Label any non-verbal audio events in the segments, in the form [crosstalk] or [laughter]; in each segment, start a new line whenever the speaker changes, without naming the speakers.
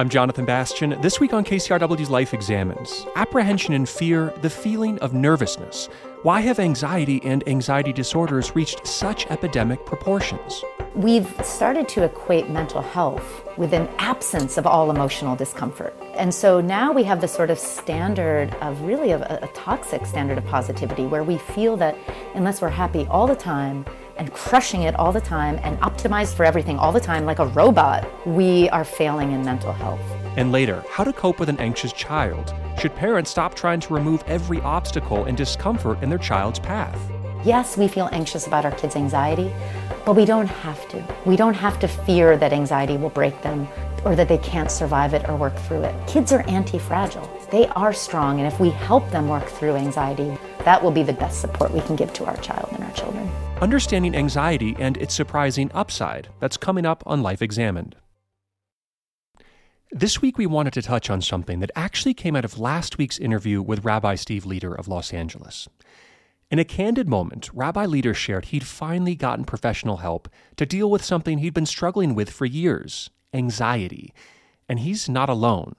I'm Jonathan Bastian. This week on KCRW's Life Examines apprehension and fear, the feeling of nervousness. Why have anxiety and anxiety disorders reached such epidemic proportions?
We've started to equate mental health with an absence of all emotional discomfort. And so now we have the sort of standard of really a, a toxic standard of positivity where we feel that unless we're happy all the time, and crushing it all the time and optimized for everything all the time like a robot, we are failing in mental health.
And later, how to cope with an anxious child. Should parents stop trying to remove every obstacle and discomfort in their child's path?
Yes, we feel anxious about our kids' anxiety, but we don't have to. We don't have to fear that anxiety will break them or that they can't survive it or work through it. Kids are anti fragile, they are strong, and if we help them work through anxiety, that will be the best support we can give to our child and our children.
Understanding anxiety and its surprising upside. That's coming up on Life Examined. This week, we wanted to touch on something that actually came out of last week's interview with Rabbi Steve Leder of Los Angeles. In a candid moment, Rabbi Leder shared he'd finally gotten professional help to deal with something he'd been struggling with for years anxiety. And he's not alone.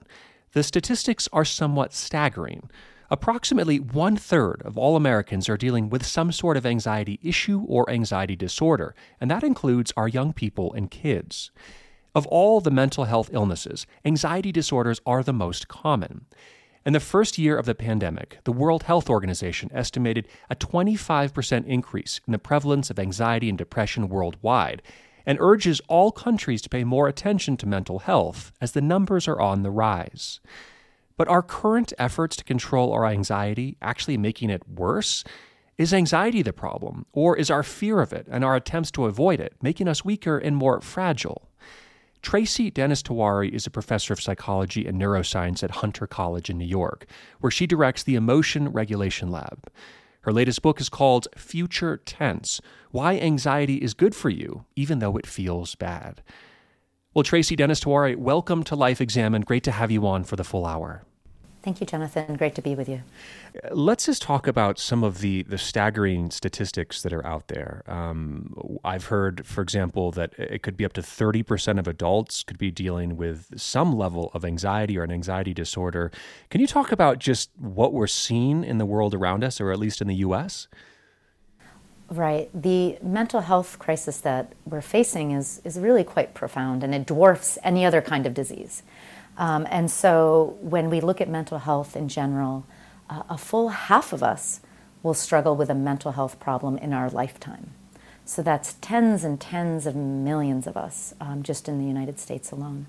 The statistics are somewhat staggering. Approximately one third of all Americans are dealing with some sort of anxiety issue or anxiety disorder, and that includes our young people and kids. Of all the mental health illnesses, anxiety disorders are the most common. In the first year of the pandemic, the World Health Organization estimated a 25% increase in the prevalence of anxiety and depression worldwide and urges all countries to pay more attention to mental health as the numbers are on the rise. But are current efforts to control our anxiety actually making it worse? Is anxiety the problem, or is our fear of it and our attempts to avoid it making us weaker and more fragile? Tracy Dennis Tiwary is a professor of psychology and neuroscience at Hunter College in New York, where she directs the Emotion Regulation Lab. Her latest book is called Future Tense Why Anxiety is Good for You, Even Though It Feels Bad. Well, Tracy Dennis Tiwary, welcome to Life Examined. Great to have you on for the full hour.
Thank you, Jonathan. Great to be with you.
Let's just talk about some of the, the staggering statistics that are out there. Um, I've heard, for example, that it could be up to 30% of adults could be dealing with some level of anxiety or an anxiety disorder. Can you talk about just what we're seeing in the world around us, or at least in the U.S.?
Right. The mental health crisis that we're facing is, is really quite profound and it dwarfs any other kind of disease. Um, and so when we look at mental health in general, uh, a full half of us will struggle with a mental health problem in our lifetime. So that's tens and tens of millions of us um, just in the United States alone.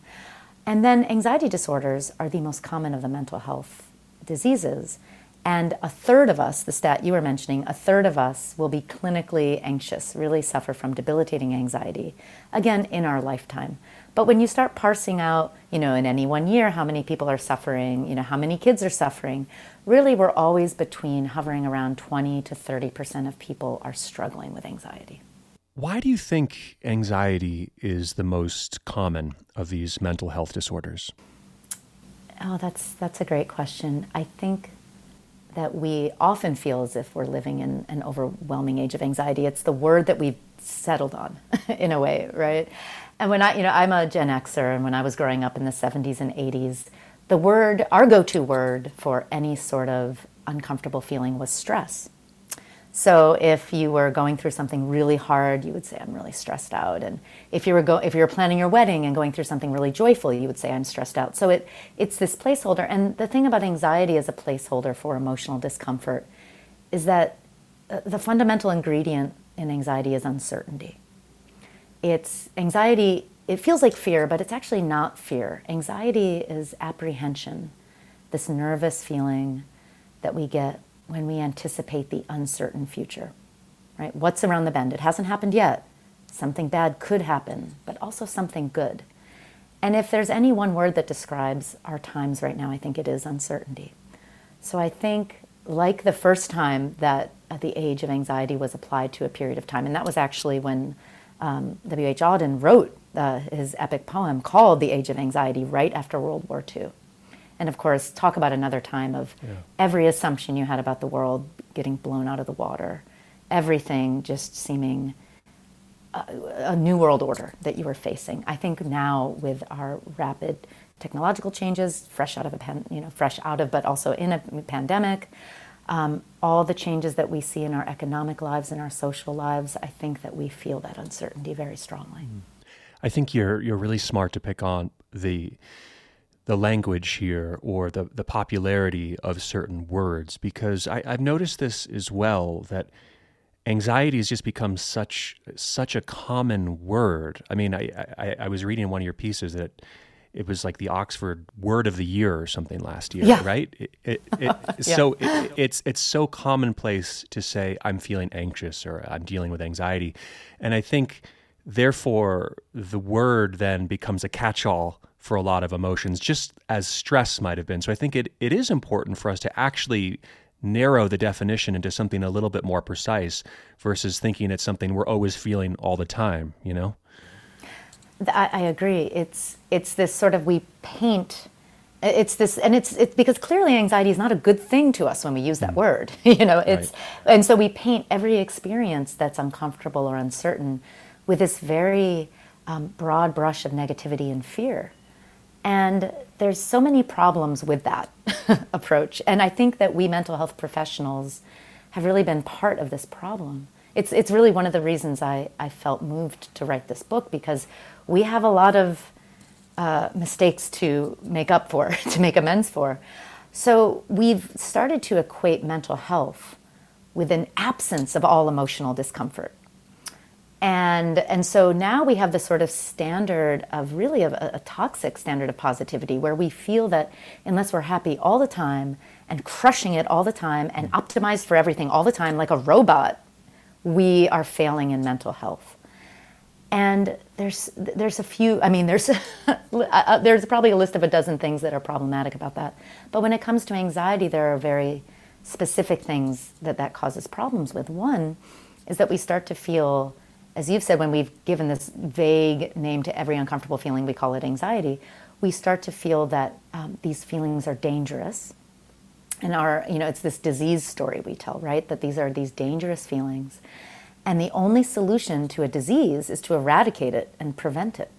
And then anxiety disorders are the most common of the mental health diseases. And a third of us, the stat you were mentioning, a third of us will be clinically anxious, really suffer from debilitating anxiety, again, in our lifetime. But when you start parsing out, you know, in any one year, how many people are suffering, you know, how many kids are suffering, really we're always between hovering around 20 to 30% of people are struggling with anxiety.
Why do you think anxiety is the most common of these mental health disorders?
Oh, that's that's a great question. I think that we often feel as if we're living in an overwhelming age of anxiety. It's the word that we've settled on [laughs] in a way, right? And when I, you know, I'm a Gen Xer, and when I was growing up in the 70s and 80s, the word, our go to word for any sort of uncomfortable feeling was stress. So if you were going through something really hard, you would say, I'm really stressed out. And if you were, go- if you were planning your wedding and going through something really joyful, you would say, I'm stressed out. So it, it's this placeholder. And the thing about anxiety as a placeholder for emotional discomfort is that uh, the fundamental ingredient in anxiety is uncertainty it's anxiety, it feels like fear, but it's actually not fear. Anxiety is apprehension, this nervous feeling that we get when we anticipate the uncertain future. Right? What's around the bend? It hasn't happened yet. Something bad could happen, but also something good. And if there's any one word that describes our times right now, I think it is uncertainty. So I think, like the first time that the age of anxiety was applied to a period of time, and that was actually when um, W.H. Auden wrote uh, his epic poem called The Age of Anxiety right after World War II. And of course, talk about another time of yeah. every assumption you had about the world getting blown out of the water, everything just seeming a, a new world order that you were facing. I think now with our rapid technological changes, fresh out of a pan, you know, fresh out of, but also in a pandemic, um, all the changes that we see in our economic lives and our social lives, I think that we feel that uncertainty very strongly. Mm.
I think you're you're really smart to pick on the the language here or the the popularity of certain words because I, I've noticed this as well that anxiety has just become such such a common word. I mean, I, I, I was reading in one of your pieces that it was like the Oxford Word of the Year or something last year,
yeah.
right? It, it, it, [laughs] yeah. So it's it's so commonplace to say I'm feeling anxious or I'm dealing with anxiety, and I think therefore the word then becomes a catch-all for a lot of emotions, just as stress might have been. So I think it, it is important for us to actually narrow the definition into something a little bit more precise versus thinking it's something we're always feeling all the time, you know?
I, I agree. It's it's this sort of we paint. It's this, and it's it's because clearly anxiety is not a good thing to us when we use that mm. word. [laughs] you know, it's right. and so we paint every experience that's uncomfortable or uncertain with this very um, broad brush of negativity and fear. And there's so many problems with that [laughs] approach. And I think that we mental health professionals have really been part of this problem. It's, it's really one of the reasons I, I felt moved to write this book because we have a lot of uh, mistakes to make up for, [laughs] to make amends for. So we've started to equate mental health with an absence of all emotional discomfort. And, and so now we have this sort of standard of really a, a toxic standard of positivity where we feel that unless we're happy all the time and crushing it all the time and optimized for everything all the time like a robot, we are failing in mental health. And there's there's a few. I mean, there's [laughs] there's probably a list of a dozen things that are problematic about that. But when it comes to anxiety, there are very specific things that that causes problems with. One is that we start to feel, as you've said, when we've given this vague name to every uncomfortable feeling, we call it anxiety. We start to feel that um, these feelings are dangerous, and our you know it's this disease story we tell, right? That these are these dangerous feelings and the only solution to a disease is to eradicate it and prevent it.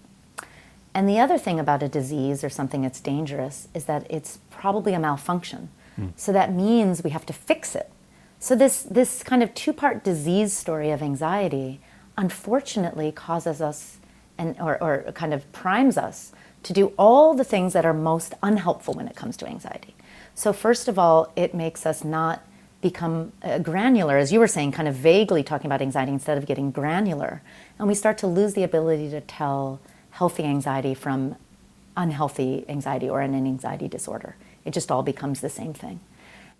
And the other thing about a disease or something that's dangerous is that it's probably a malfunction. Mm. So that means we have to fix it. So this this kind of two-part disease story of anxiety unfortunately causes us and or, or kind of primes us to do all the things that are most unhelpful when it comes to anxiety. So first of all, it makes us not become uh, granular, as you were saying, kind of vaguely talking about anxiety instead of getting granular. And we start to lose the ability to tell healthy anxiety from unhealthy anxiety or an anxiety disorder. It just all becomes the same thing.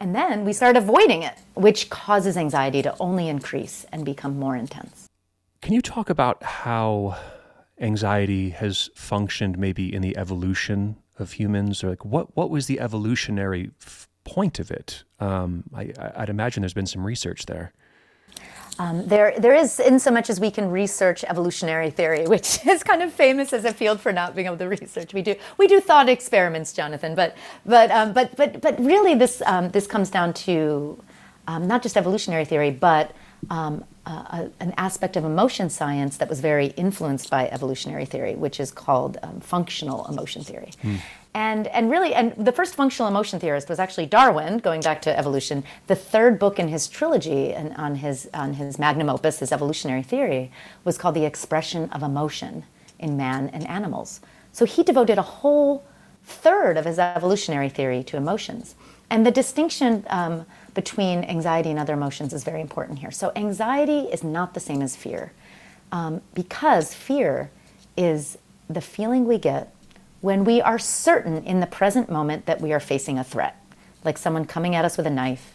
And then we start avoiding it, which causes anxiety to only increase and become more intense.
Can you talk about how anxiety has functioned maybe in the evolution of humans or like what what was the evolutionary f- point of it? Um, I, would imagine there's been some research there.
Um, there, there is, in so much as we can research evolutionary theory, [laughs] which is kind of famous as a field for not being able to research. We do, we do thought experiments, Jonathan, but, but, um, but, but, but really, this, um, this comes down to um, not just evolutionary theory, but um, uh, an aspect of emotion science that was very influenced by evolutionary theory, which is called um, functional emotion theory. Mm. And, and really, and the first functional emotion theorist was actually Darwin, going back to evolution. The third book in his trilogy and on his, on his magnum opus, his evolutionary theory, was called The Expression of Emotion in Man and Animals. So he devoted a whole third of his evolutionary theory to emotions. And the distinction um, between anxiety and other emotions is very important here. So, anxiety is not the same as fear um, because fear is the feeling we get when we are certain in the present moment that we are facing a threat, like someone coming at us with a knife,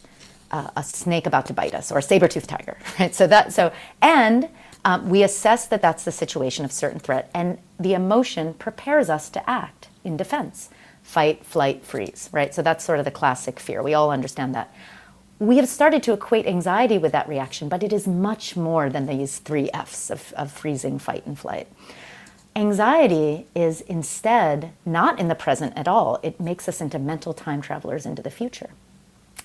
uh, a snake about to bite us, or a saber-toothed tiger. [laughs] Right? So that so and um, we assess that that's the situation of certain threat, and the emotion prepares us to act in defense, fight, flight, freeze. Right. So that's sort of the classic fear. We all understand that. We have started to equate anxiety with that reaction, but it is much more than these three F's of, of freezing, fight, and flight. Anxiety is instead not in the present at all. It makes us into mental time travelers into the future.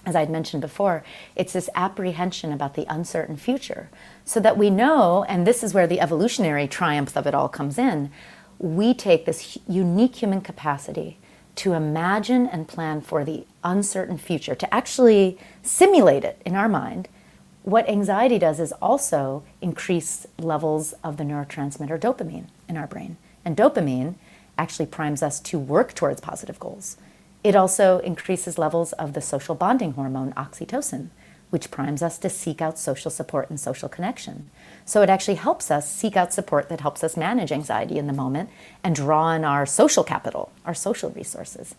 as I'd mentioned before, it's this apprehension about the uncertain future. So that we know, and this is where the evolutionary triumph of it all comes in, we take this unique human capacity to imagine and plan for the uncertain future, to actually simulate it in our mind. What anxiety does is also increase levels of the neurotransmitter dopamine in our brain. And dopamine actually primes us to work towards positive goals. It also increases levels of the social bonding hormone, oxytocin, which primes us to seek out social support and social connection. So it actually helps us seek out support that helps us manage anxiety in the moment and draw on our social capital, our social resources.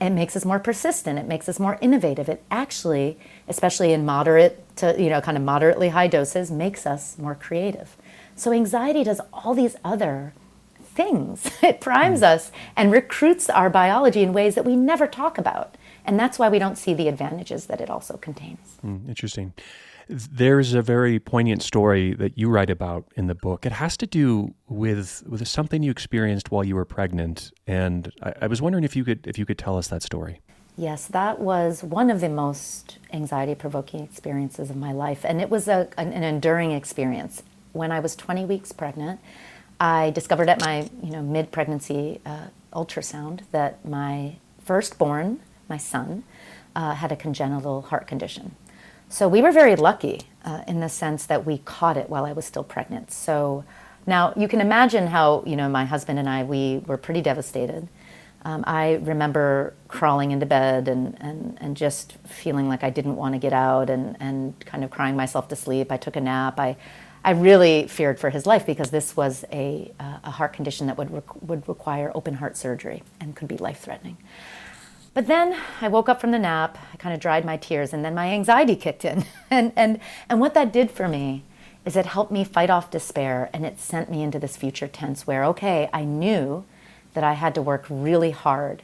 It makes us more persistent. It makes us more innovative. It actually, especially in moderate to, you know, kind of moderately high doses, makes us more creative. So anxiety does all these other things. [laughs] It primes mm. us and recruits our biology in ways that we never talk about. And that's why we don't see the advantages that it also contains.
Mm, interesting. There's a very poignant story that you write about in the book. It has to do with with something you experienced while you were pregnant, and I, I was wondering if you could if you could tell us that story.
Yes, that was one of the most anxiety provoking experiences of my life, and it was a, an, an enduring experience. When I was 20 weeks pregnant, I discovered at my you know mid pregnancy uh, ultrasound that my firstborn, my son, uh, had a congenital heart condition. So we were very lucky uh, in the sense that we caught it while I was still pregnant. So now you can imagine how you know my husband and I we were pretty devastated. Um, I remember crawling into bed and, and, and just feeling like I didn't want to get out and, and kind of crying myself to sleep. I took a nap. I I really feared for his life because this was a, uh, a heart condition that would, re- would require open heart surgery and could be life threatening. But then I woke up from the nap, I kind of dried my tears, and then my anxiety kicked in. [laughs] and, and, and what that did for me is it helped me fight off despair and it sent me into this future tense where, okay, I knew that I had to work really hard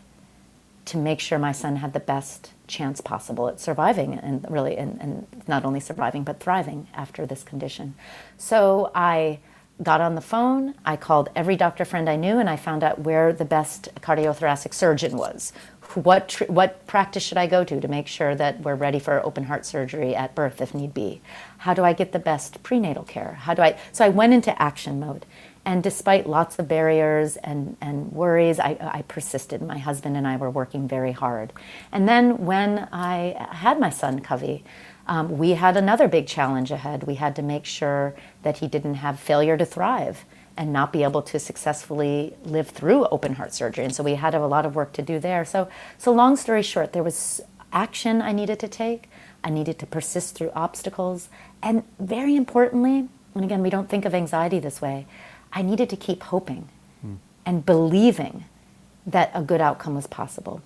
to make sure my son had the best chance possible at surviving and really and, and not only surviving but thriving after this condition. So i got on the phone i called every doctor friend i knew and i found out where the best cardiothoracic surgeon was. What what practice should i go to to make sure that we're ready for open heart surgery at birth if need be? How do i get the best prenatal care? How do i so i went into action mode and despite lots of barriers and, and worries, I, I persisted. My husband and I were working very hard. And then when I had my son, Covey, um, we had another big challenge ahead. We had to make sure that he didn't have failure to thrive and not be able to successfully live through open heart surgery. And so we had a lot of work to do there. So, so long story short, there was action I needed to take. I needed to persist through obstacles. And very importantly, and again, we don't think of anxiety this way, I needed to keep hoping mm. and believing that a good outcome was possible.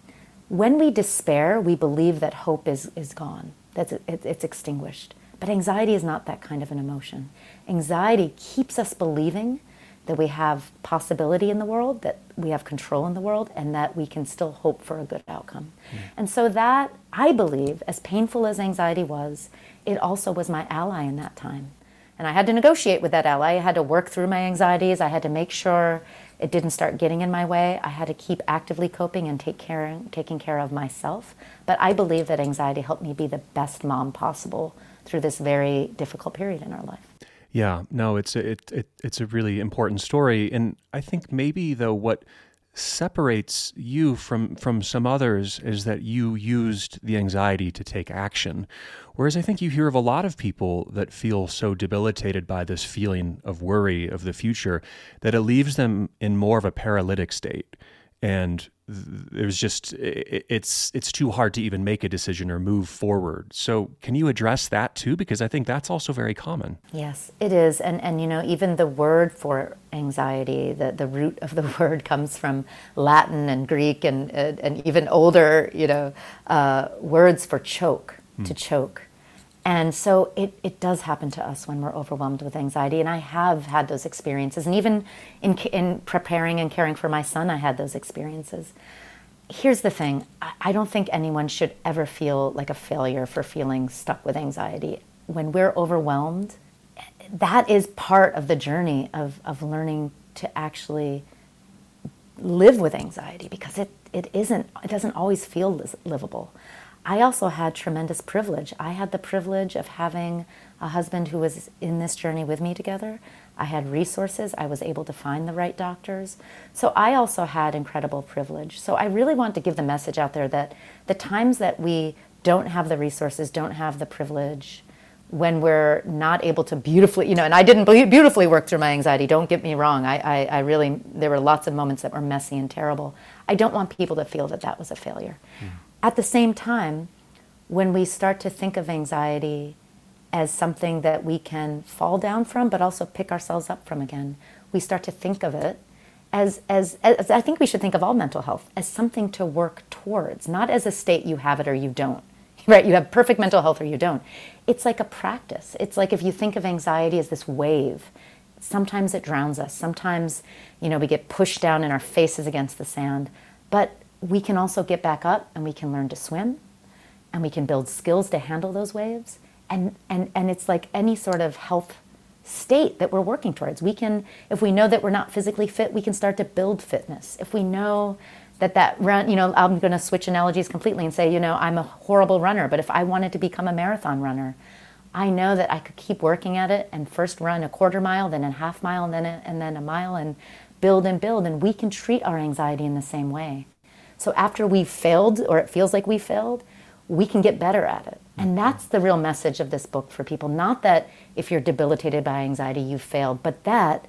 When we despair, we believe that hope is, is gone, that it, it's extinguished. But anxiety is not that kind of an emotion. Anxiety keeps us believing that we have possibility in the world, that we have control in the world, and that we can still hope for a good outcome. Mm. And so, that, I believe, as painful as anxiety was, it also was my ally in that time. And I had to negotiate with that ally. I had to work through my anxieties. I had to make sure it didn't start getting in my way. I had to keep actively coping and take care, taking care of myself. But I believe that anxiety helped me be the best mom possible through this very difficult period in our life.
Yeah, no, it's a, it, it, it's a really important story. And I think maybe, though, what separates you from from some others is that you used the anxiety to take action. Whereas i think you hear of a lot of people that feel so debilitated by this feeling of worry of the future that it leaves them in more of a paralytic state. And there's just it's it's too hard to even make a decision or move forward. So can you address that too because I think that's also very common.
Yes, it is. And and you know even the word for anxiety, the the root of the [laughs] word comes from Latin and Greek and and, and even older, you know, uh, words for choke, hmm. to choke. And so it, it does happen to us when we're overwhelmed with anxiety. And I have had those experiences. And even in, in preparing and caring for my son, I had those experiences. Here's the thing I don't think anyone should ever feel like a failure for feeling stuck with anxiety. When we're overwhelmed, that is part of the journey of, of learning to actually live with anxiety because it, it isn't, it doesn't always feel livable. I also had tremendous privilege. I had the privilege of having a husband who was in this journey with me together. I had resources. I was able to find the right doctors. So I also had incredible privilege. So I really want to give the message out there that the times that we don't have the resources, don't have the privilege, when we're not able to beautifully, you know, and I didn't beautifully work through my anxiety, don't get me wrong. I, I, I really, there were lots of moments that were messy and terrible. I don't want people to feel that that was a failure. Mm. At the same time, when we start to think of anxiety as something that we can fall down from, but also pick ourselves up from again, we start to think of it as, as, as I think we should think of all mental health as something to work towards, not as a state you have it or you don't [laughs] right? You have perfect mental health or you don't. It's like a practice. It's like if you think of anxiety as this wave, sometimes it drowns us. Sometimes, you know, we get pushed down and our faces against the sand. But we can also get back up and we can learn to swim and we can build skills to handle those waves. And, and, and it's like any sort of health state that we're working towards. We can, if we know that we're not physically fit, we can start to build fitness. If we know that that run you know i'm going to switch analogies completely and say you know i'm a horrible runner but if i wanted to become a marathon runner i know that i could keep working at it and first run a quarter mile then a half mile and then a, and then a mile and build and build and we can treat our anxiety in the same way so after we've failed or it feels like we failed we can get better at it and mm-hmm. that's the real message of this book for people not that if you're debilitated by anxiety you've failed but that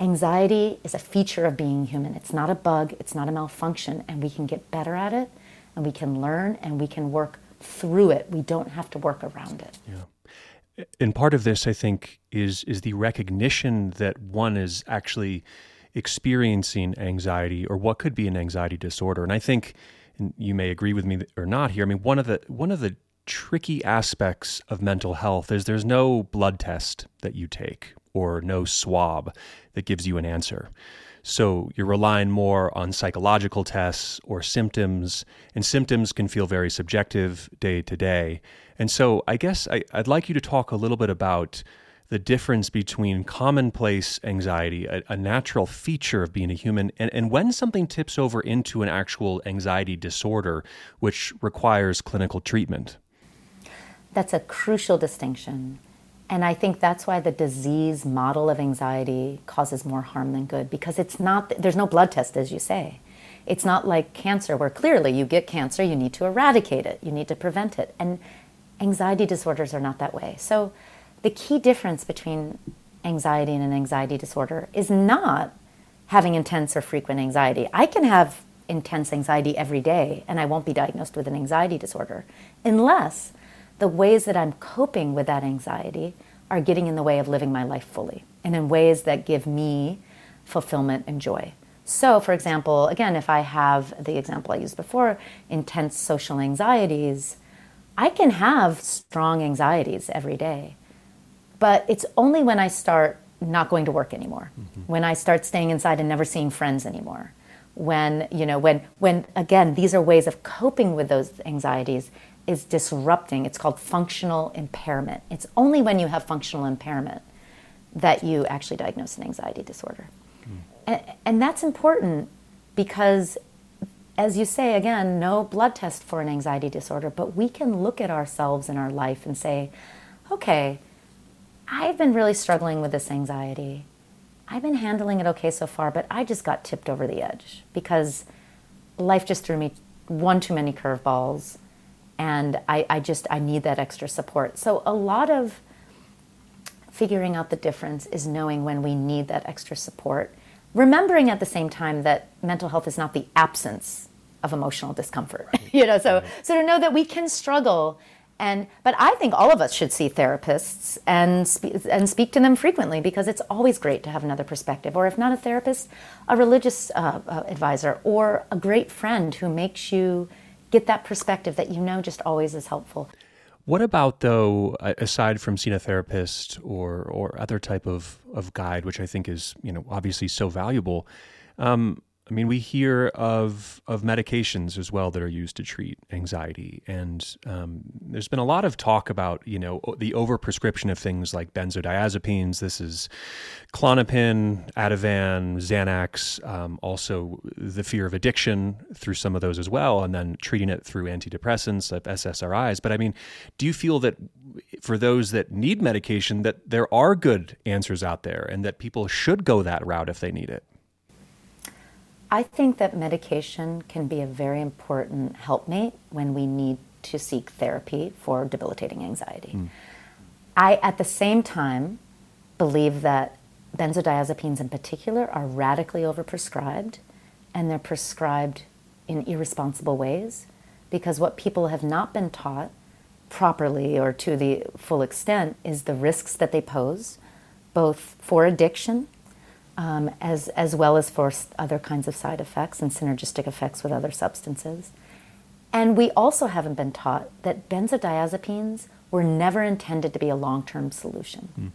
Anxiety is a feature of being human. It's not a bug, it's not a malfunction, and we can get better at it, and we can learn, and we can work through it. We don't have to work around it.
Yeah. And part of this, I think, is is the recognition that one is actually experiencing anxiety or what could be an anxiety disorder. And I think, and you may agree with me or not here. I mean, one of the one of the tricky aspects of mental health is there's no blood test that you take or no swab that gives you an answer. So you're relying more on psychological tests or symptoms, and symptoms can feel very subjective day to day. And so I guess I, would like you to talk a little bit about the difference between commonplace anxiety, a, a, natural feature of being a human, and, and when something tips over into an actual anxiety disorder, which requires clinical treatment.
That's a crucial distinction. And I think that's why the disease model of anxiety causes more harm than good because it's not, there's no blood test, as you say. It's not like cancer, where clearly you get cancer, you need to eradicate it, you need to prevent it. And anxiety disorders are not that way. So the key difference between anxiety and an anxiety disorder is not having intense or frequent anxiety. I can have intense anxiety every day and I won't be diagnosed with an anxiety disorder unless the ways that I'm coping with that anxiety are getting in the way of living my life fully and in ways that give me fulfillment and joy. So, for example, again, if I have the example I used before, intense social anxieties, I can have strong anxieties every day. But it's only when I start not going to work anymore, mm-hmm. when I start staying inside and never seeing friends anymore, when, you know, when, when, again, these are ways of coping with those anxieties is disrupting. It's called functional impairment. It's only when you have functional impairment that you actually diagnose an anxiety disorder. Mm. And, and that's important because, as you say, again, no blood test for an anxiety disorder, but we can look at ourselves in our life and say, okay, I've been really struggling with this anxiety. I've been handling it okay so far, but I just got tipped over the edge because life just threw me one too many curveballs and I, I just i need that extra support so a lot of figuring out the difference is knowing when we need that extra support remembering at the same time that mental health is not the absence of emotional discomfort right. [laughs] you know so right. so to know that we can struggle and but i think all of us should see therapists and spe- and speak to them frequently because it's always great to have another perspective or if not a therapist a religious uh, uh, advisor or a great friend who makes you get that perspective that you know just always is helpful.
What about though, aside from seeing a therapist or or other type of of guide, which I think is you know obviously so valuable? Um, I mean, we hear of of medications as well that are used to treat anxiety, and um, there's been a lot of talk about you know the overprescription of things like benzodiazepines. This is Klonopin, Ativan, Xanax, um, also the fear of addiction through some of those as well, and then treating it through antidepressants like SSRIs. But I mean, do you feel that for those that need medication, that there are good answers out there, and that people should go that route if they need it?
I think that medication can be a very important helpmate when we need to seek therapy for debilitating anxiety. Mm. I, at the same time, believe that benzodiazepines in particular are radically overprescribed and they're prescribed in irresponsible ways because what people have not been taught properly or to the full extent is the risks that they pose, both for addiction um, as, as well as for other kinds of side effects and synergistic effects with other substances. And we also haven't been taught that benzodiazepines were never intended to be a long term solution. Mm.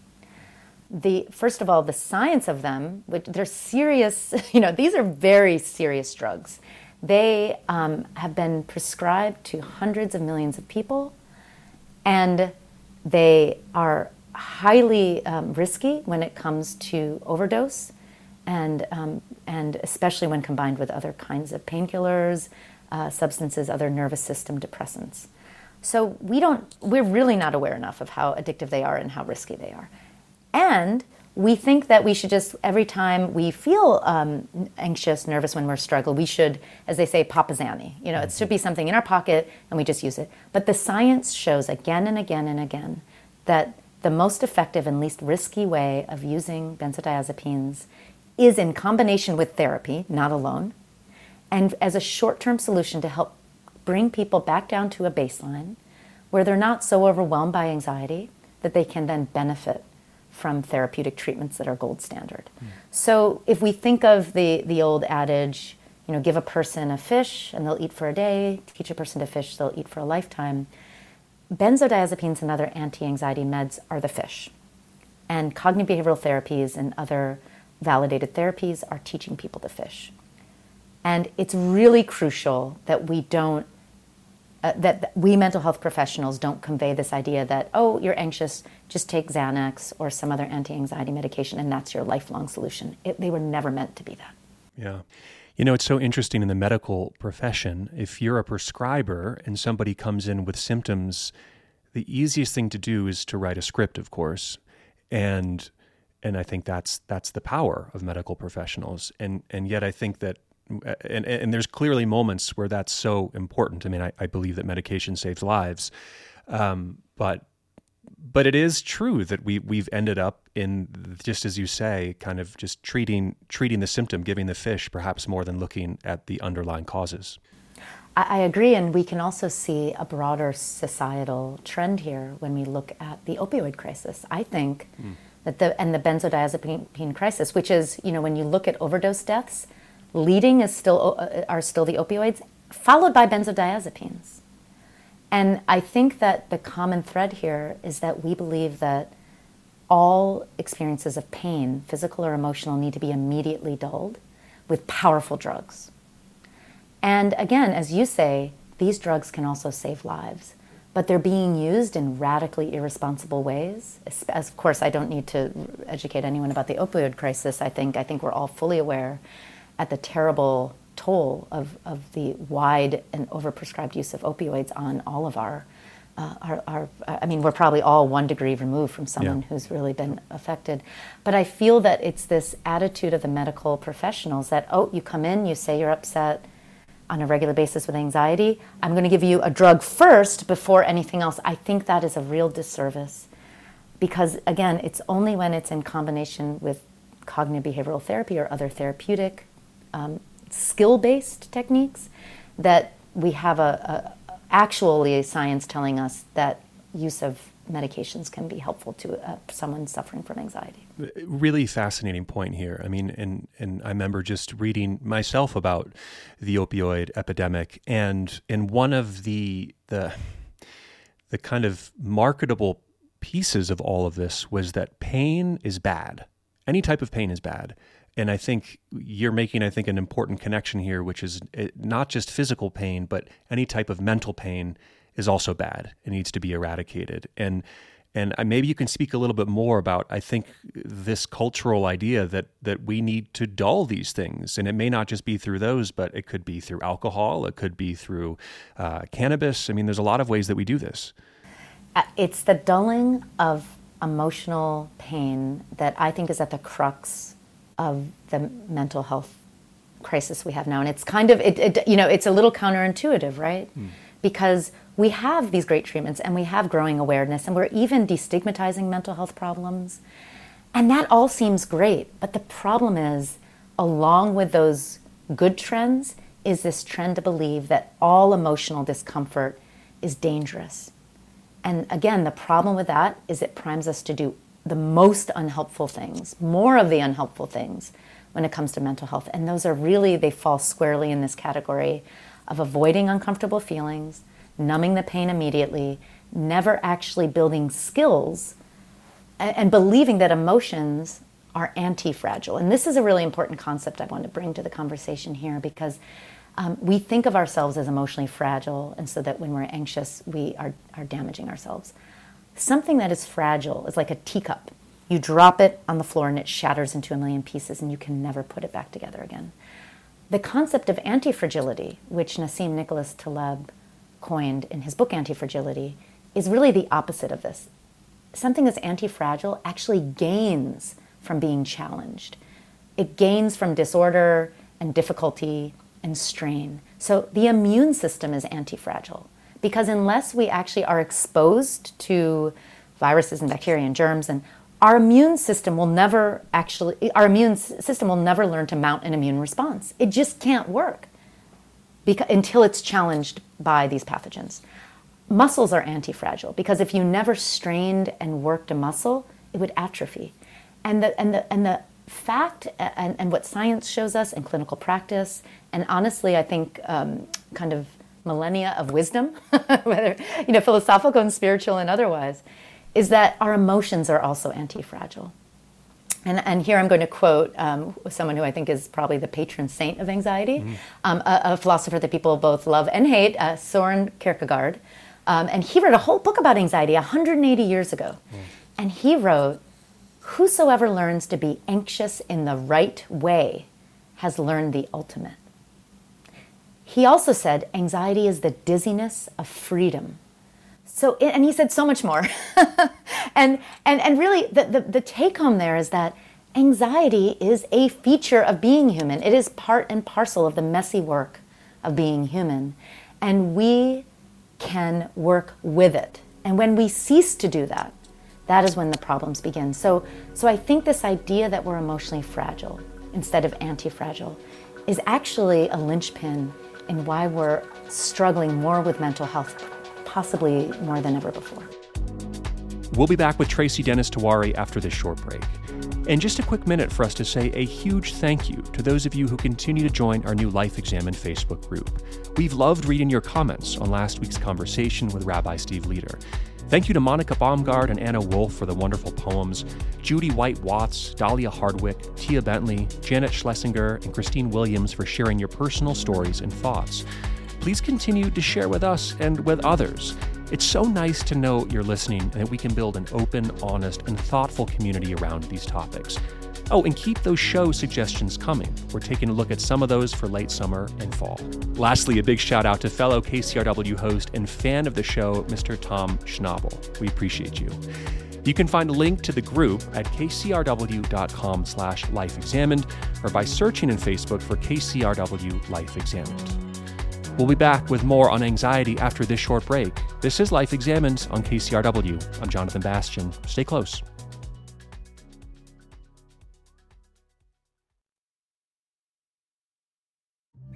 The, first of all, the science of them, which they're serious, [laughs] you know, these are very serious drugs. They um, have been prescribed to hundreds of millions of people, and they are highly um, risky when it comes to overdose, and um, and especially when combined with other kinds of painkillers, uh, substances, other nervous system depressants. So we don't, we're really not aware enough of how addictive they are and how risky they are, and we think that we should just every time we feel um, anxious, nervous when we're struggling, we should, as they say, pop a Xanny. You know, it should be something in our pocket and we just use it. But the science shows again and again and again that the most effective and least risky way of using benzodiazepines is in combination with therapy, not alone, and as a short term solution to help bring people back down to a baseline where they're not so overwhelmed by anxiety that they can then benefit from therapeutic treatments that are gold standard. Mm. So if we think of the, the old adage, you know, give a person a fish and they'll eat for a day, teach a person to fish, they'll eat for a lifetime Benzodiazepines and other anti anxiety meds are the fish. And cognitive behavioral therapies and other validated therapies are teaching people to fish. And it's really crucial that we don't, uh, that we mental health professionals don't convey this idea that, oh, you're anxious, just take Xanax or some other anti anxiety medication and that's your lifelong solution. It, they were never meant to be that.
Yeah. You know, it's so interesting in the medical profession. If you're a prescriber and somebody comes in with symptoms, the easiest thing to do is to write a script, of course. And and I think that's that's the power of medical professionals. And and yet I think that and, and there's clearly moments where that's so important. I mean, I, I believe that medication saves lives. Um, but but it is true that we we've ended up in just as you say, kind of just treating treating the symptom, giving the fish, perhaps more than looking at the underlying causes.
I agree, and we can also see a broader societal trend here when we look at the opioid crisis. I think mm. that the and the benzodiazepine crisis, which is you know when you look at overdose deaths, leading is still uh, are still the opioids, followed by benzodiazepines. And I think that the common thread here is that we believe that all experiences of pain, physical or emotional, need to be immediately dulled with powerful drugs. And again, as you say, these drugs can also save lives, but they're being used in radically irresponsible ways. As, of course, I don't need to educate anyone about the opioid crisis. I think I think we're all fully aware at the terrible toll of, of the wide and overprescribed use of opioids on all of our, uh, our, our, I mean, we're probably all one degree removed from someone yeah. who's really been affected. But I feel that it's this attitude of the medical professionals that, oh, you come in, you say you're upset on a regular basis with anxiety. I'm going to give you a drug first before anything else. I think that is a real disservice because, again, it's only when it's in combination with cognitive behavioral therapy or other therapeutic um, skill based techniques that we have a, a, actually science telling us that use of medications can be helpful to uh, someone suffering from anxiety.
Really fascinating point here. I mean, and and I remember just reading myself about the opioid epidemic, and and one of the the the kind of marketable pieces of all of this was that pain is bad. Any type of pain is bad, And I think you're making, I think, an important connection here, which is eh, not just physical pain, but any type of mental pain is also bad. It needs to be eradicated. And and maybe you can speak a little bit more about I think this cultural idea that that we need to dull these things, and it may not just be through those, but it could be through alcohol, it could be through uh, cannabis. I mean, there's a lot of ways that we do this.
Uh, it's the dulling of emotional pain that I think is at the crux of the mental health crisis we have now, and it's kind of it, it you know it's a little counterintuitive, right? Mm. Because we have these great treatments and we have growing awareness and we're even destigmatizing mental health problems. And that all seems great. But the problem is, along with those good trends, is this trend to believe that all emotional discomfort is dangerous. And again, the problem with that is it primes us to do the most unhelpful things, more of the unhelpful things when it comes to mental health. And those are really, they fall squarely in this category of avoiding uncomfortable feelings, numbing the pain immediately, never actually building skills, and, and believing that emotions are anti fragile. And this is a really important concept I want to bring to the conversation here because um, we think of ourselves as emotionally fragile, and so that when we're anxious, we are, are damaging ourselves. Something that is fragile is like a teacup. You drop it on the floor and it shatters into a million pieces, and you can never put it back together again. The concept of anti fragility, which Nassim Nicholas Taleb coined in his book Anti-Fragility is really the opposite of this. Something that's anti-fragile actually gains from being challenged. It gains from disorder and difficulty and strain. So the immune system is anti-fragile because unless we actually are exposed to viruses and bacteria and germs and our immune system will never actually our immune system will never learn to mount an immune response. It just can't work because, until it's challenged by these pathogens. Muscles are anti-fragile because if you never strained and worked a muscle, it would atrophy. And the, and the, and the fact and, and what science shows us in clinical practice, and honestly, I think um, kind of millennia of wisdom, [laughs] whether you know philosophical and spiritual and otherwise, is that our emotions are also anti-fragile. And, and, here I'm going to quote um, someone who I think is probably the patron saint of anxiety, mm-hmm. um, a, a, philosopher that people both love and hate, uh, Soren Kierkegaard. Um, and he wrote a whole book about anxiety 180 years ago. Mm. And he wrote, Whosoever learns to be anxious in the right way has learned the ultimate. He also said, Anxiety is the dizziness of freedom. So, and he said so much more. [laughs] and, and, and really, the, the, the take home there is that anxiety is a feature of being human. It is part and parcel of the messy work of being human. And we can work with it. And when we cease to do that, that is when the problems begin. So, so I think this idea that we're emotionally fragile instead of anti fragile is actually a linchpin in why we're struggling more with mental health possibly more than ever before.
We'll be back with Tracy Dennis Tiwary after this short break. And just a quick minute for us to say a huge thank you to those of you who continue to join our new Life Examined Facebook group. We've loved reading your comments on last week's conversation with Rabbi Steve Leder. Thank you to Monica Baumgard and Anna Wolf for the wonderful poems, Judy White Watts, Dahlia Hardwick, Tia Bentley, Janet Schlesinger, and Christine Williams for sharing your personal stories and thoughts please continue to share with us and with others. It's so nice to know you're listening and that we can build an open, honest, and thoughtful community around these topics. Oh, and keep those show suggestions coming. We're taking a look at some of those for late summer and fall. Lastly, a big shout out to fellow KCRW host and fan of the show, Mr. Tom Schnabel. We appreciate you. You can find a link to the group at kcrw.com slash lifeexamined or by searching in Facebook for KCRW Life Examined. We'll be back with more on anxiety after this short break. This is Life Examined on KCRW. I'm Jonathan Bastian. Stay close.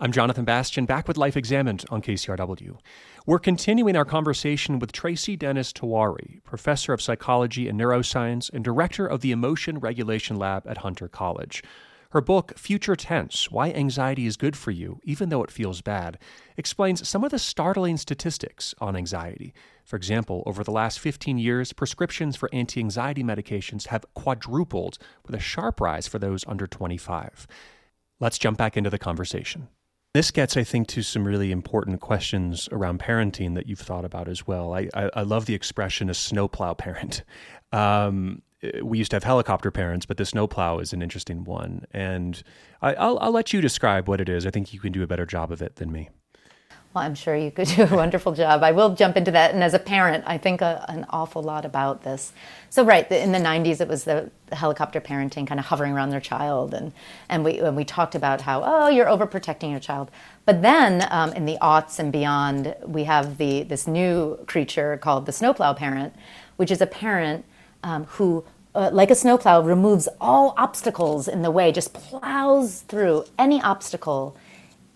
I'm Jonathan Bastian, back with Life Examined on KCRW. We're continuing our conversation with Tracy Dennis Tiwary, professor of psychology and neuroscience and director of the Emotion Regulation Lab at Hunter College. Her book, Future Tense Why Anxiety is Good for You, Even Though It Feels Bad, explains some of the startling statistics on anxiety. For example, over the last 15 years, prescriptions for anti anxiety medications have quadrupled, with a sharp rise for those under 25. Let's jump back into the conversation. This gets, I think, to some really important questions around parenting that you've thought about as well. I, I, I love the expression a snowplow parent. [laughs] Um, we used to have helicopter parents, but the snowplow is an interesting one. And I, will I'll let you describe what it is. I think you can do a better job of it than me.
Well, I'm sure you could [laughs] do a wonderful job. I will jump into that. And as a parent, I think a, an awful lot about this. So, right, in the 90s, it was the, the, helicopter parenting kind of hovering around their child. And, and, we, and we talked about how, oh, you're overprotecting your child. But then um, in the aughts and beyond, we have the, this new creature called the snowplow parent, which is a parent um, who uh, like a snowplow, removes all obstacles in the way, just plows through any obstacle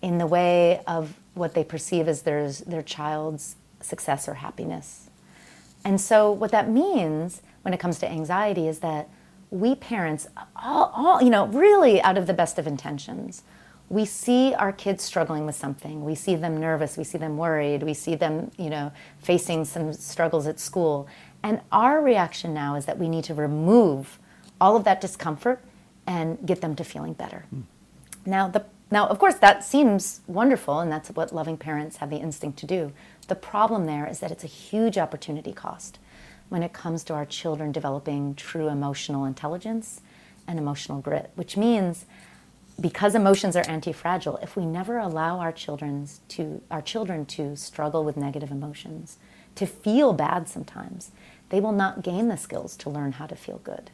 in the way of what they perceive as their, their child's success or happiness. And so, what that means when it comes to anxiety is that we parents, all, all, you know, really out of the best of intentions, we see our kids struggling with something. We see them nervous. We see them worried. We see them, you know, facing some struggles at school. And our reaction now is that we need to remove all of that discomfort and get them to feeling better. Mm. Now, the now, of course, that seems wonderful, and that's what loving parents have the instinct to do. The problem there is that it's a huge opportunity cost when it comes to our children developing true emotional intelligence and emotional grit, which means because emotions are anti-fragile, if we never allow our children to our children to struggle with negative emotions, to feel bad sometimes, they will not gain the skills to learn how to feel good.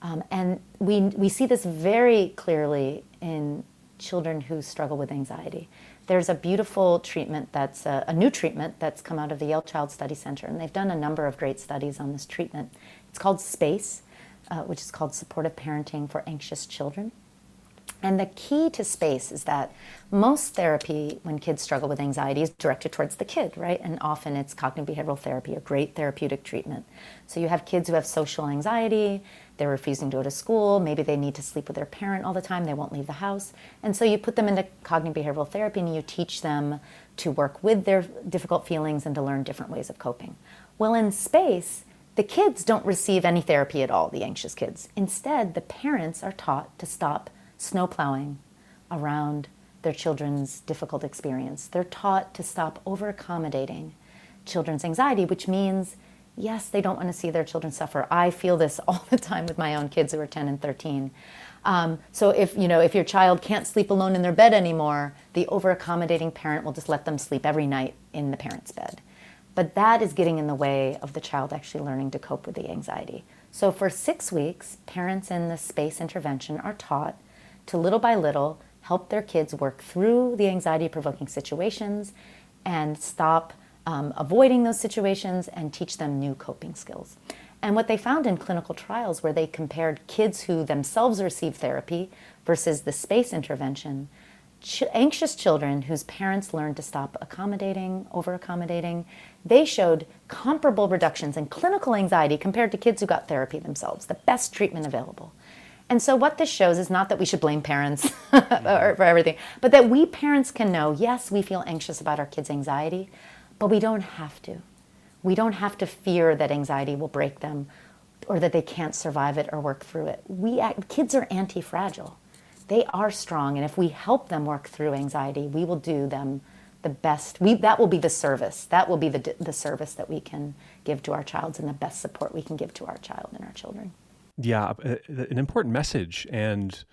Um, and we, we see this very clearly in children who struggle with anxiety. There's a beautiful treatment that's a, a, new treatment that's come out of the Yale Child Study Center, and they've done a number of great studies on this treatment. It's called SPACE, uh, which is called Supportive Parenting for Anxious Children. And the key to space is that most therapy, when kids struggle with anxiety, is directed towards the kid, right? And often it's cognitive behavioral therapy, a great therapeutic treatment. So you have kids who have social anxiety, they're refusing to go to school, maybe they need to sleep with their parent all the time, they won't leave the house. And so you put them into cognitive behavioral therapy and you teach them to work with their difficult feelings and to learn different ways of coping. Well, in space, the kids don't receive any therapy at all, the anxious kids. Instead, the parents are taught to stop snowplowing around their children's difficult experience. They're taught to stop over accommodating children's anxiety, which means, yes, they don't want to see their children suffer. I feel this [laughs] all the time with my own kids who are 10 and 13. Um, so if you know if your child can't sleep alone in their bed anymore, the over accommodating parent will just let them sleep every night in the parent's bed. But that is getting in the way of the child actually learning to cope with the anxiety. So for six weeks, parents in the space intervention are taught to little by little help their kids work through the anxiety provoking situations and stop um, avoiding those situations and teach them new coping skills. And what they found in clinical trials, where they compared kids who themselves received therapy versus the space intervention, ch- anxious children whose parents learned to stop accommodating, over accommodating, they showed comparable reductions in clinical anxiety compared to kids who got therapy themselves, the best treatment available. And so, what this shows is not that we should blame parents [laughs] for everything, but that we parents can know yes, we feel anxious about our kids' anxiety, but we don't have to. We don't have to fear that anxiety will break them or that they can't survive it or work through it. We, kids are anti fragile, they are strong, and if we help them work through anxiety, we will do them the best. We, that will be the service. That will be the, the service that we can give to our child and the best support we can give to our child and our children.
Yeah, uh, an important message, and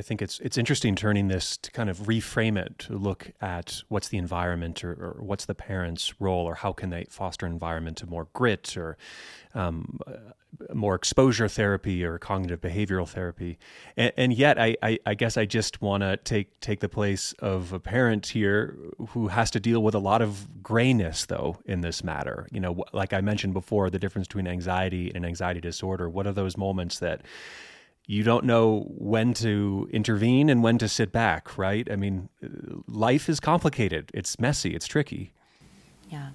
I think it's it's interesting turning this to kind of reframe it to look at what's the environment or, or what's the parents' role or how can they foster an environment of more grit or um, more exposure therapy or cognitive behavioral therapy. And, and yet, I, I, I, guess I just want to take take the place of a parent here who has to deal with a lot of grayness, though, in this matter. You know, like I mentioned before, the difference between anxiety and anxiety disorder. What are those moments that you don't know when to intervene and when to sit back, right? I mean, life is complicated. It's messy. It's tricky.
Yeah,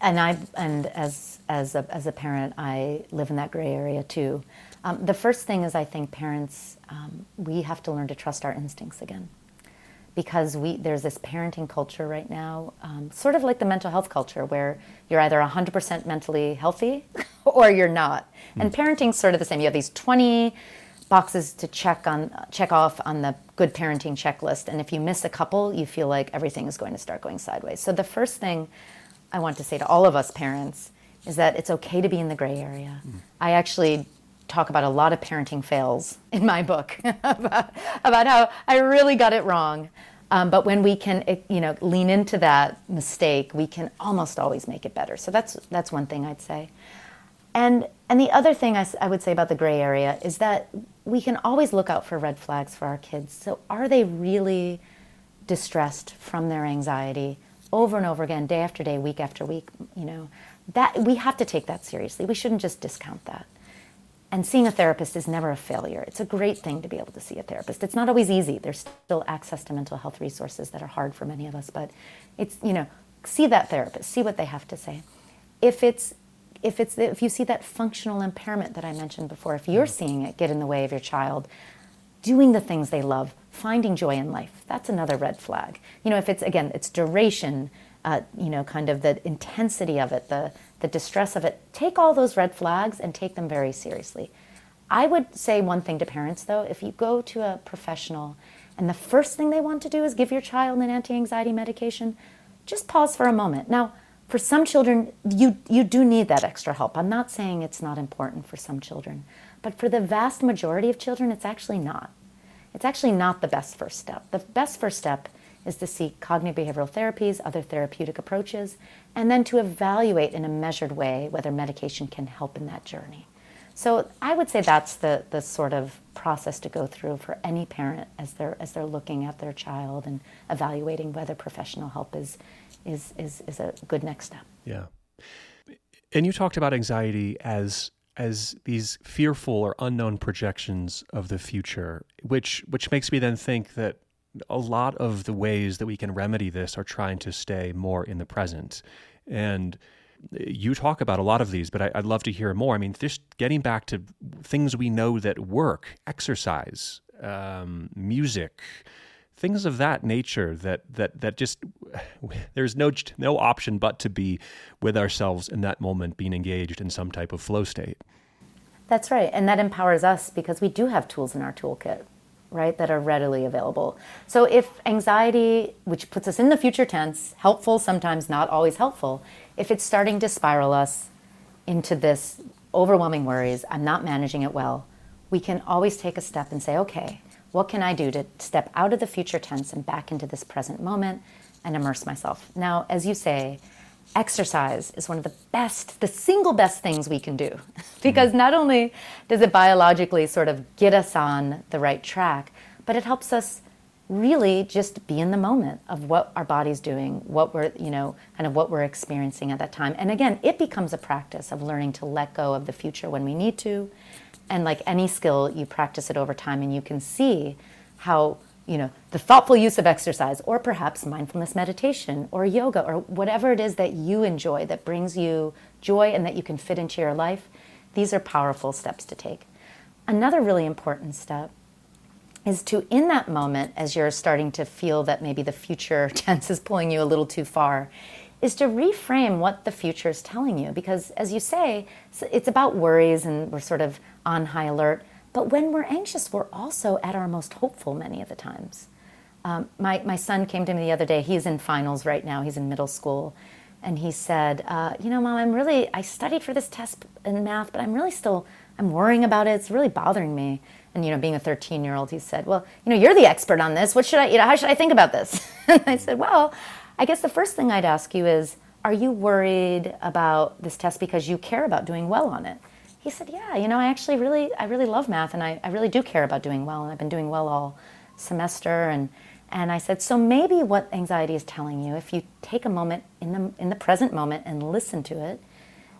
and I and as as a, as a parent, I live in that gray area too. Um, the first thing is, I think parents um, we have to learn to trust our instincts again, because we there's this parenting culture right now, um, sort of like the mental health culture, where you're either 100% mentally healthy [laughs] or you're not. Mm. And parenting's sort of the same. You have these 20 boxes to check on check off on the good parenting checklist and if you miss a couple you feel like everything is going to start going sideways. So the first thing i want to say to all of us parents is that it's okay to be in the gray area. Mm. i actually talk about a lot of parenting fails [laughs] in my book about, about how i really got it wrong. Um, but when we can you know lean into that mistake we can almost always make it better. So that's that's one thing i'd say and and the other thing I, I would say about the gray area is that we can always look out for red flags for our kids. So, are they really distressed from their anxiety over and over again, day after day, week after week? You know, that we have to take that seriously. We shouldn't just discount that. And seeing a therapist is never a failure. It's a great thing to be able to see a therapist. It's not always easy. There's still access to mental health resources that are hard for many of us, but it's, you know, see that therapist, see what they have to say. If it's if it's if you see that functional impairment that I mentioned before, if you're seeing it get in the way of your child doing the things they love, finding joy in life, that's another red flag. You know, if it's again, it's duration, uh, you know, kind of the intensity of it, the the distress of it. Take all those red flags and take them very seriously. I would say one thing to parents though: if you go to a professional and the first thing they want to do is give your child an anti-anxiety medication, just pause for a moment. Now for some children, you, you do need that extra help. I'm not saying it's not important for some children, but for the vast majority of children, it's actually not. It's actually not the best first step. The best first step is to seek cognitive behavioral therapies, other therapeutic approaches, and then to evaluate in a measured way whether medication can help in that journey. So I would say that's the, the sort of process to go through for any parent as they're, as they're looking at their child and evaluating whether professional help is, is, is, is a good next step.
Yeah. And you talked about anxiety as as these fearful or unknown projections of the future, which which makes me then think that a lot of the ways that we can remedy this are trying to stay more in the present. And you talk about a lot of these, but I, would love to hear more. I mean, just getting back to things we know that work, exercise, um, music, things of that nature that that that just [sighs] there's no no option but to be with ourselves in that moment being engaged in some type of flow state.
That's right and that empowers us because we do have tools in our toolkit right that are readily available. So if anxiety which puts us in the future tense helpful sometimes not always helpful if it's starting to spiral us into this overwhelming worries i'm not managing it well we can always take a step and say okay what can I do to step out of the future tense and back into this present moment and immerse myself? Now, as you say, exercise is one of the best, the single best things we can do. [laughs] because mm-hmm. not only does it biologically sort of get us on the right track, but it helps us really just be in the moment of what our body's doing, what we're, you know, kind of what we're experiencing at that time. And again, it becomes a practice of learning to let go of the future when we need to and like any skill you practice it over time and you can see how you know the thoughtful use of exercise or perhaps mindfulness meditation or yoga or whatever it is that you enjoy that brings you joy and that you can fit into your life these are powerful steps to take. Another really important step is to in that moment as you're starting to feel that maybe the future [laughs] tense is pulling you a little too far is to reframe what the future is telling you. Because as you say it's about worries and we're sort of on high alert. But when we're anxious, we're also at our most hopeful many of the times. Um, my, my son came to me the other day. He's in finals right now, he's in middle school. And he said, uh, You know, mom, I'm really, I studied for this test in math, but I'm really still, I'm worrying about it. It's really bothering me. And, you know, being a 13 year old, he said, Well, you know, you're the expert on this. What should I, you know, how should I think about this? [laughs] and I said, Well, I guess the first thing I'd ask you is, are you worried about this test because you care about doing well on it? He said, "Yeah, you know, I actually really, I really love math, and I, I really do care about doing well, and I've been doing well all semester." And and I said, "So maybe what anxiety is telling you, if you take a moment in the in the present moment and listen to it,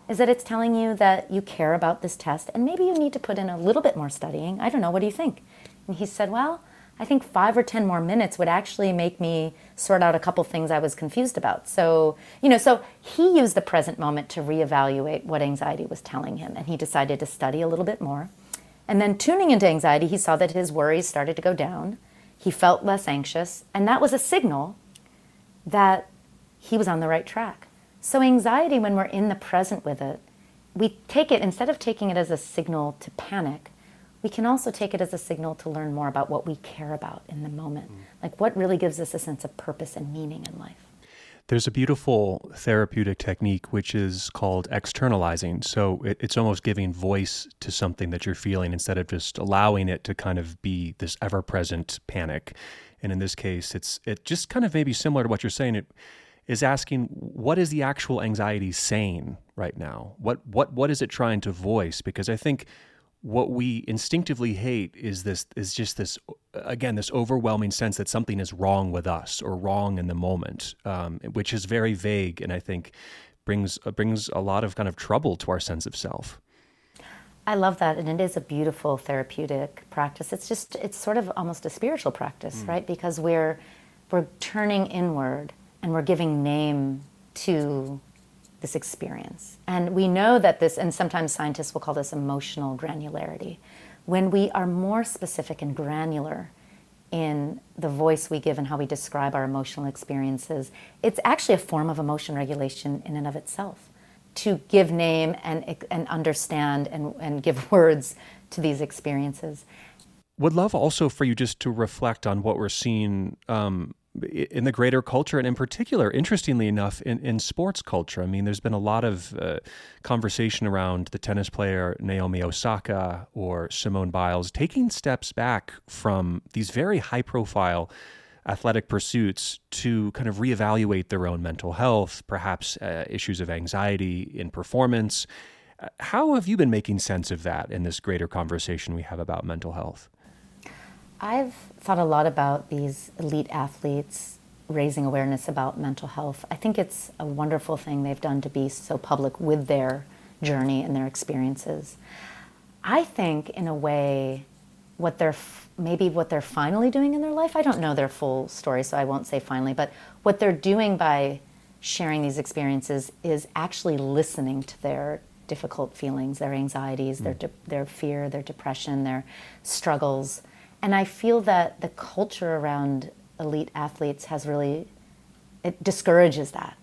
is that it's telling you that you care about this test and maybe you need to put in a little bit more studying. I don't know, what do you think? And he said, Well, I think five or 10 more minutes would actually make me sort out a couple things I was confused about. So, you know, so he used the present moment to reevaluate what anxiety was telling him and he decided to study a little bit more. And then tuning into anxiety, he saw that his worries started to go down. He felt less anxious, and that was a signal that he was on the right track. So, anxiety, when we're in the present with it, we take it, instead of taking it as a signal to panic, we can also take it as a signal to learn more about what we care about in the moment. Mm. Like what really gives us a sense of purpose and meaning in life.
There's a beautiful therapeutic technique which is called externalizing. So it, it's almost giving voice to something that you're feeling instead of just allowing it to kind of be this ever present panic. And in this case, it's it just kind of maybe similar to what you're saying. It is asking what is the actual anxiety saying right now? What what what is it trying to voice? Because I think what we instinctively hate is this is just this again this overwhelming sense that something is wrong with us or wrong in the moment um, which is very vague and i think brings uh, brings a lot of kind of trouble to our sense of self.
I love that and it is a beautiful therapeutic practice. It's just it's sort of almost a spiritual practice mm. right? Because we're we're turning inward and we're giving name to this experience. And we know that this, and sometimes scientists will call this emotional granularity. When we are more specific and granular in the voice we give and how we describe our emotional experiences, it's actually a form of emotion regulation in and of itself. To give name and, and understand and, and give [laughs] words to these experiences.
Would love also for you just to reflect on what we're seeing um, in the greater culture, and in particular, interestingly enough, in, in sports culture. I mean, there's been a lot of uh, conversation around the tennis player Naomi Osaka or Simone Biles taking steps back from these very high profile athletic pursuits to kind of reevaluate their own mental health, perhaps uh, issues of anxiety in performance. Uh, how have you been making sense of that in this greater conversation we have about mental health?
I've thought a lot about these elite athletes raising awareness about mental health. I think it's a wonderful thing they've done to be so public with their journey and their experiences. I think, in a way, what they're maybe what they're finally doing in their life. I don't know their full story, so I won't say finally, but what they're doing by sharing these experiences is actually listening to their difficult feelings, their anxieties, mm. their de- their fear, their depression, their struggles and I feel that the culture around elite athletes has really it discourages that.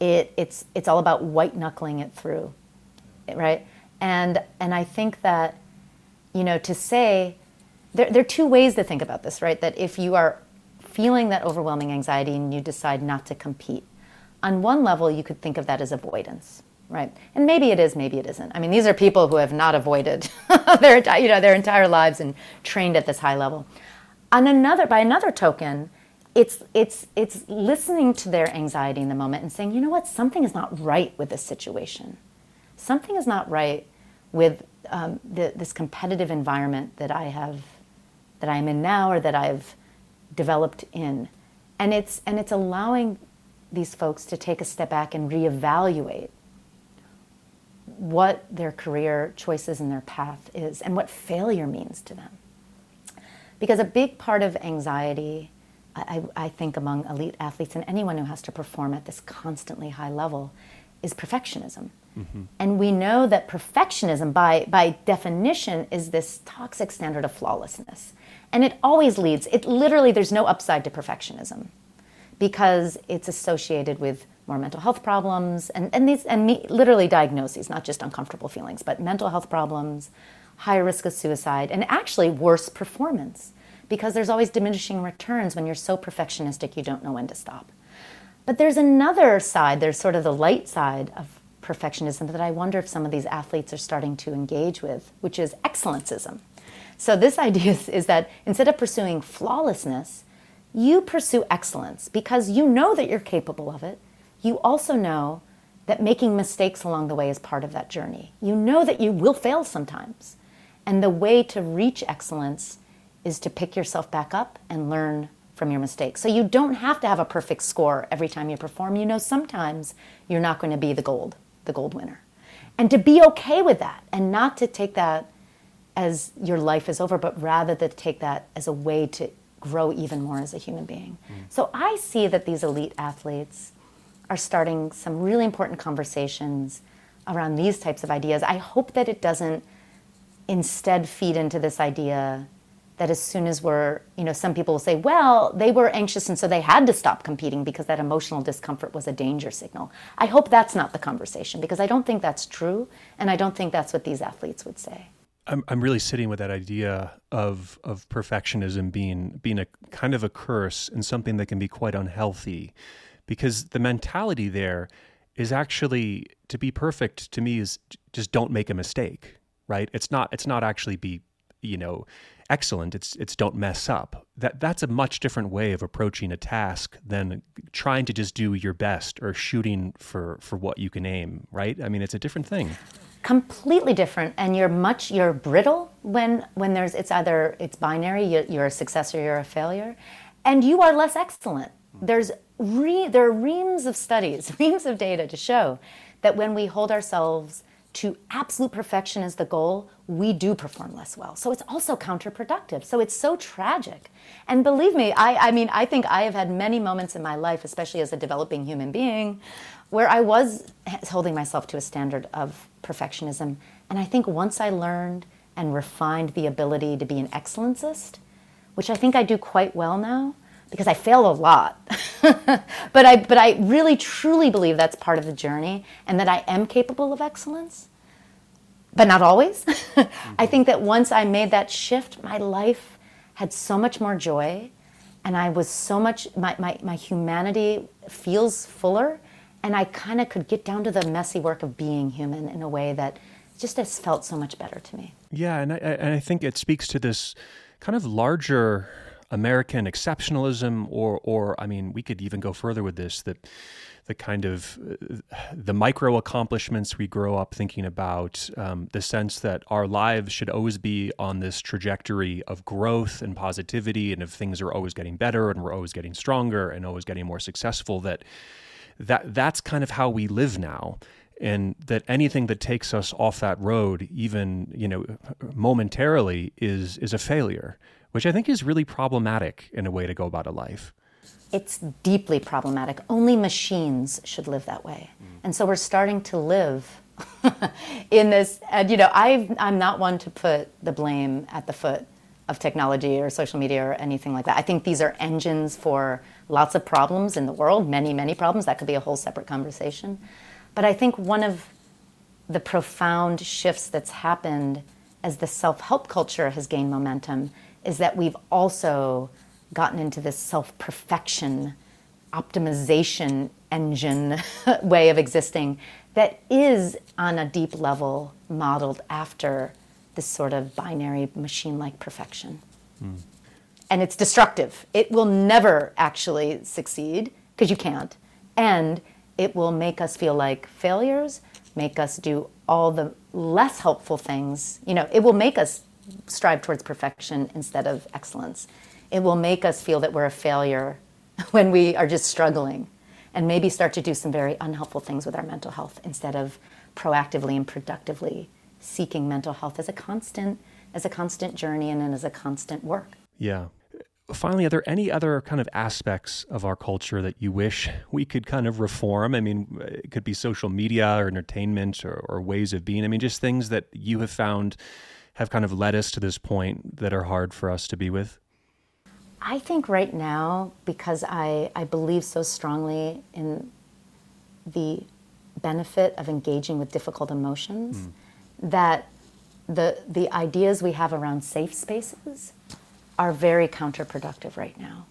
It, it's it's all about white knuckling it through, right? And and I think that you know to say there, there are two ways to think about this, right? That if you are feeling that overwhelming anxiety and you decide not to compete, on one level you could think of that as avoidance, right? And maybe it is, maybe it isn't. I mean, these are people who have not avoided [laughs] their, you know, their entire lives and trained at this high level. On another, by another token, it's, it's, it's listening to their anxiety in the moment and saying, you know what, something is not right with this situation. Something is not right with um, the, this competitive environment that I have, that I'm in now or that I've developed in. And it's, and it's allowing these folks to take a step back and reevaluate what their career choices and their path is and what failure means to them. Because a big part of anxiety, I, I, think, among elite athletes and anyone who has to perform at this constantly high level, is perfectionism. Mm-hmm. And we know that perfectionism, by, by definition, is this toxic standard of flawlessness. And it always leads, it literally, there's no upside to perfectionism because it's associated with more mental health problems and, and these and me, literally diagnoses, not just uncomfortable feelings, but mental health problems, higher risk of suicide, and actually worse performance because there's always diminishing returns when you're so perfectionistic you don't know when to stop. But there's another side, there's sort of the light side of perfectionism that I wonder if some of these athletes are starting to engage with, which is excellencism. So, this [laughs] idea is, is that instead of pursuing flawlessness, you pursue excellence because you know that you're capable of it you also know that making mistakes along the way is part of that journey. You know that you will fail sometimes. And the way to reach excellence is to pick yourself back up and learn from your mistakes. So you don't have to have a perfect score every time you perform. You know sometimes you're not going to be the gold, the gold winner. And to be okay with that and not to take that as your life is over, but rather to take that as a way to grow even more as a human being. Mm. So I see that these elite athletes are starting some really important conversations around these types of ideas. I hope that it doesn't instead feed into this idea that as soon as we're, you know, some people will say, well, they were anxious and so they had to stop competing because that emotional discomfort was a danger signal. I hope that's not the conversation because I don't think that's true and I don't think that's what these athletes would say.
I'm I'm really sitting with that idea of of perfectionism being being a kind of a curse and something that can be quite unhealthy because the mentality there is actually to be perfect to me is just don't make a mistake, right? It's not it's not actually be, you know, excellent. It's it's don't mess up. That that's a much different way of approaching a task than trying to just do your best or shooting for for what you can aim, right? I mean, it's a different thing.
Completely different, and you're much you're brittle when when there's it's either it's binary. You're a success or you're a failure, and you are less excellent. There's re, there are reams of studies, [laughs] reams of data to show that when we hold ourselves to absolute perfection as the goal, we do perform less well. So it's also counterproductive. So it's so tragic. And believe me, I, I mean, I think I have had many moments in my life, especially as a developing human being, where I was holding myself to a standard of perfectionism. And I think once I learned and refined the ability to be an excellencist, which I think I do quite well now, because I fail a lot. [laughs] but I but I really truly believe that's part of the journey and that I am capable of excellence. But not always. [laughs] I think that once I made that shift, my life had so much more joy and I was so much my, my, my humanity feels fuller and I kind of could get down to the messy work of being human in a way that just has felt so much better to me.
Yeah, and I, and I think it speaks to this kind of larger American exceptionalism, or, or I mean, we could even go further with this that the kind of the micro accomplishments we grow up thinking about, um, the sense that our lives should always be on this trajectory of growth and positivity, and if things are always getting better and we're always getting stronger and always getting more successful, that that that's kind of how we live now. And that anything that takes us off that road even you know momentarily is is a failure which I think is really problematic in a way to go about a life.
It's deeply problematic. Only machines should live that way. Mm. And so we're starting to live [laughs] in this. And, you know, i I'm not one to put the blame at the foot of technology or social media or anything like that. I think these are engines for lots of problems in the world, many, many problems. That could be a whole separate conversation. But I think one of the profound shifts that's happened as the self help culture has gained momentum is that we've also gotten into this self perfection optimization engine [laughs] way of existing that is on a deep level modeled after this sort of binary machine like perfection. Mm. And it's destructive. It will never actually succeed because you can't. And it will make us feel like failures, make us do all the less helpful things. You know, it will make us strive towards perfection instead of excellence. It will make us feel that we're a failure [laughs] when we are just struggling and maybe start to do some very unhelpful things with our mental health instead of proactively and productively seeking mental health as a constant as a constant journey and as a constant work.
Yeah. Finally, are there any other kind of aspects of our culture that you wish we could kind of reform? I mean, it could be social media or entertainment or, or ways of being. I mean, just things that you have found have kind of led us to this point that are hard for us to be with?
I think right now, because I, I believe so strongly in the benefit of engaging with difficult emotions, mm. that the, the ideas we have around safe spaces are very counterproductive right now.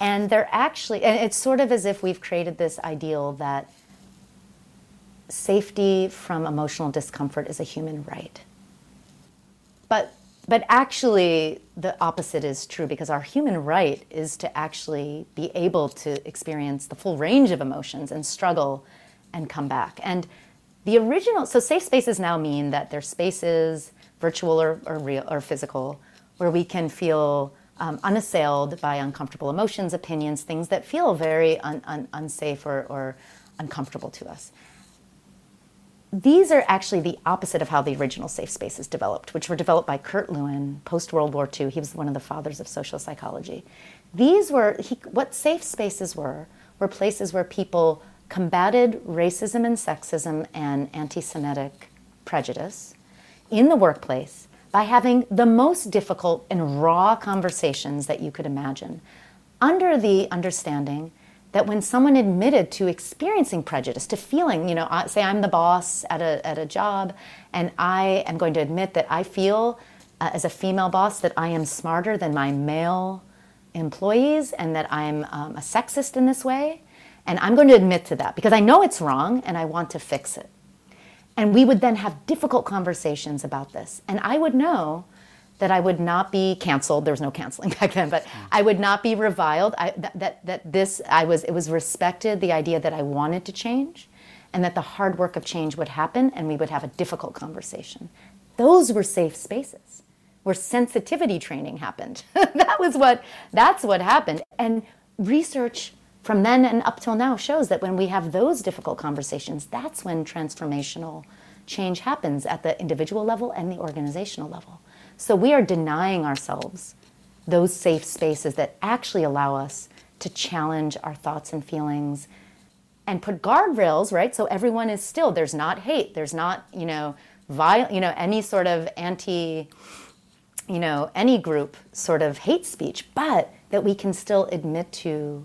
And they're actually, and it's sort of as if we've created this ideal that safety from emotional discomfort is a human right. But but actually the opposite is true because our human right is to actually be able to experience the full range of emotions and struggle and come back. And the original so safe spaces now mean that they're spaces, virtual or, or real or physical, where we can feel um, unassailed by uncomfortable emotions, opinions, things that feel very un, un, unsafe or, or uncomfortable to us these are actually the opposite of how the original safe spaces developed, which were developed by Kurt Lewin post World War II. He was one of the fathers of social psychology. These were he, what safe spaces were were places where people combated racism and sexism and anti-Semitic prejudice in the workplace by having the most difficult and raw conversations that you could imagine, under the understanding that when someone admitted to experiencing prejudice, to feeling, you know, say I'm the boss at a, at a job, and I am going to admit that I feel uh, as a female boss that I am smarter than my male employees and that I'm um, a sexist in this way. And I'm going to admit to that because I know it's wrong and I want to fix it. And we would then have difficult conversations about this. And I would know that I would not be canceled. There was no canceling [laughs] back then, but I would not be reviled. I, that, that, that this, I was, it was respected, the idea that I wanted to change and that the hard work of change would happen and we would have a difficult conversation. Those were safe spaces where sensitivity training happened. [laughs] that was what, that's what happened. And research from then and up till now shows that when we have those difficult conversations, that's when transformational change happens at the individual level and the organizational level. So we are denying ourselves those safe spaces that actually allow us to challenge our thoughts and feelings and put guardrails, right? So everyone is still, there's not hate, there's not, you know, viol- you know, any sort of anti, you know, any group sort of hate speech, but that we can still admit to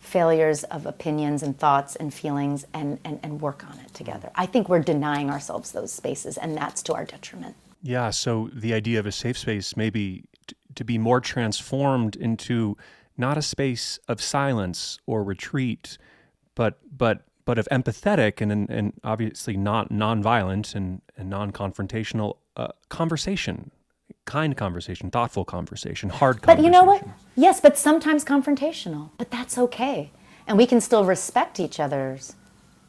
failures of opinions and thoughts and feelings and, and, and work on it together. I think we're denying ourselves those spaces, and that's to our detriment.
Yeah. So the idea of a safe space maybe t- to be more transformed into not a space of silence or retreat, but but but of empathetic and and, obviously not nonviolent and, and non-confrontational uh, conversation, kind conversation, thoughtful conversation, hard
but
conversation.
But you know what? Yes, but sometimes confrontational. But that's okay, and we can still respect each other's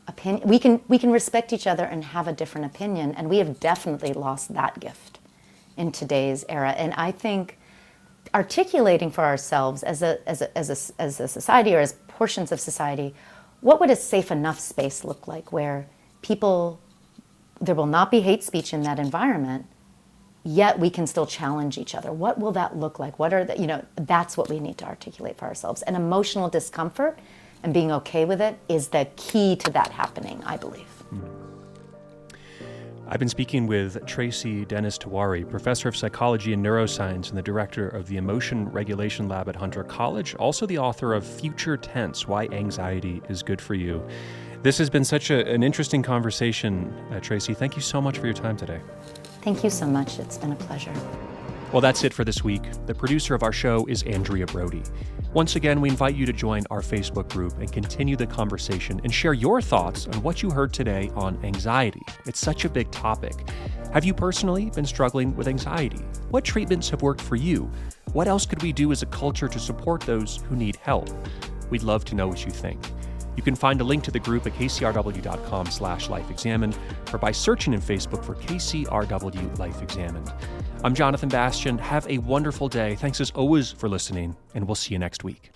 opinion we can we can respect each other and have a different opinion and we have definitely lost that gift in today's era. And i think articulating for ourselves as a as a as a, as a society or as portions of society what would a safe enough space look like where people there will not be hate speech in that environment yet we can still challenge each other? What will that look like? What are the you know that's what we need to articulate for ourselves. And emotional discomfort and being okay with it is the key to that happening, I believe.
I've been speaking with Tracy Dennis Tiwary, professor of psychology and neuroscience and the director of the Emotion Regulation Lab at Hunter College, also the author of Future Tense Why Anxiety is Good for You. This has been such a, an interesting conversation, uh, Tracy. Thank you so much for your time today.
Thank you so much. It's been a pleasure.
Well, that's it for this week. The producer of our show is Andrea Brody. Once again, we invite you to join our Facebook group and continue the conversation and share your thoughts on what you heard today on anxiety. It's such a big topic. Have you personally been struggling with anxiety? What treatments have worked for you? What else could we do as a culture to support those who need help? We'd love to know what you think. You can find a link to the group at kcrw.com slash lifeexamined or by searching in Facebook for KCRW Life Examined. I'm Jonathan Bastian. Have a wonderful day. Thanks as always for listening, and we'll see you next week.